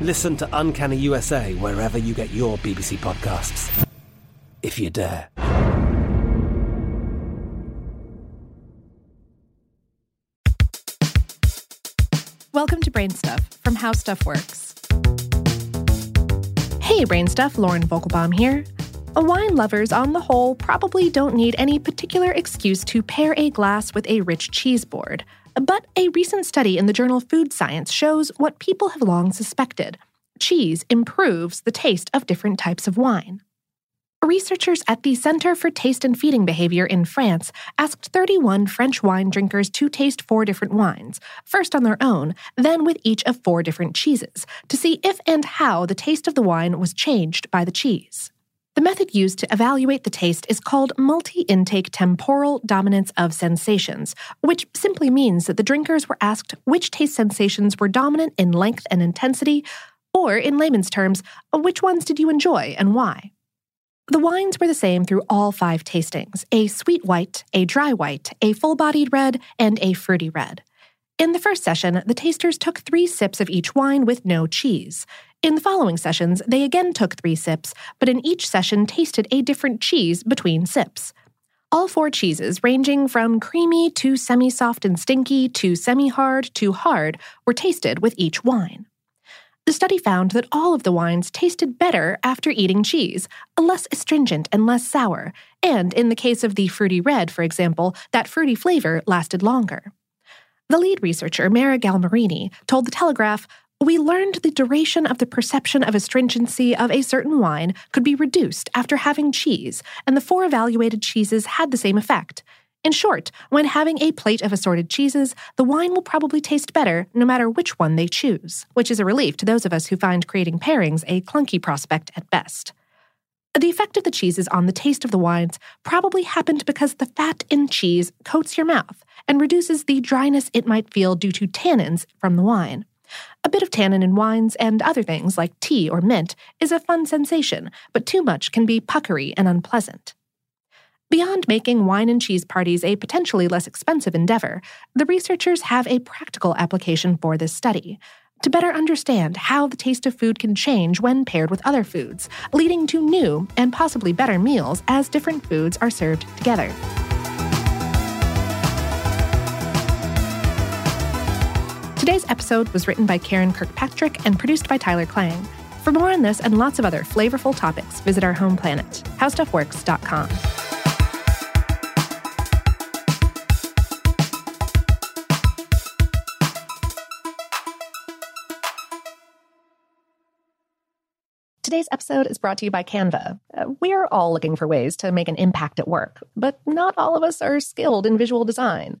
Listen to Uncanny USA wherever you get your BBC podcasts. If you dare. Welcome to Brain Stuff from How Stuff Works. Hey, Brain Stuff, Lauren Vogelbaum here. Wine lovers, on the whole, probably don't need any particular excuse to pair a glass with a rich cheese board. But a recent study in the journal Food Science shows what people have long suspected cheese improves the taste of different types of wine. Researchers at the Center for Taste and Feeding Behavior in France asked 31 French wine drinkers to taste four different wines, first on their own, then with each of four different cheeses, to see if and how the taste of the wine was changed by the cheese. Method used to evaluate the taste is called multi intake temporal dominance of sensations, which simply means that the drinkers were asked which taste sensations were dominant in length and intensity, or in layman's terms, which ones did you enjoy and why. The wines were the same through all five tastings a sweet white, a dry white, a full bodied red, and a fruity red. In the first session, the tasters took three sips of each wine with no cheese. In the following sessions, they again took three sips, but in each session tasted a different cheese between sips. All four cheeses, ranging from creamy to semi soft and stinky to semi hard to hard, were tasted with each wine. The study found that all of the wines tasted better after eating cheese, less astringent and less sour, and in the case of the fruity red, for example, that fruity flavor lasted longer. The lead researcher, Mara Galmarini, told The Telegraph, we learned the duration of the perception of astringency of a certain wine could be reduced after having cheese, and the four evaluated cheeses had the same effect. In short, when having a plate of assorted cheeses, the wine will probably taste better no matter which one they choose, which is a relief to those of us who find creating pairings a clunky prospect at best. The effect of the cheeses on the taste of the wines probably happened because the fat in cheese coats your mouth and reduces the dryness it might feel due to tannins from the wine. A bit of tannin in wines and other things like tea or mint is a fun sensation, but too much can be puckery and unpleasant. Beyond making wine and cheese parties a potentially less expensive endeavor, the researchers have a practical application for this study to better understand how the taste of food can change when paired with other foods, leading to new and possibly better meals as different foods are served together. Today's episode was written by Karen Kirkpatrick and produced by Tyler Klang. For more on this and lots of other flavorful topics, visit our home planet, howstuffworks.com. Today's episode is brought to you by Canva. Uh, we're all looking for ways to make an impact at work, but not all of us are skilled in visual design.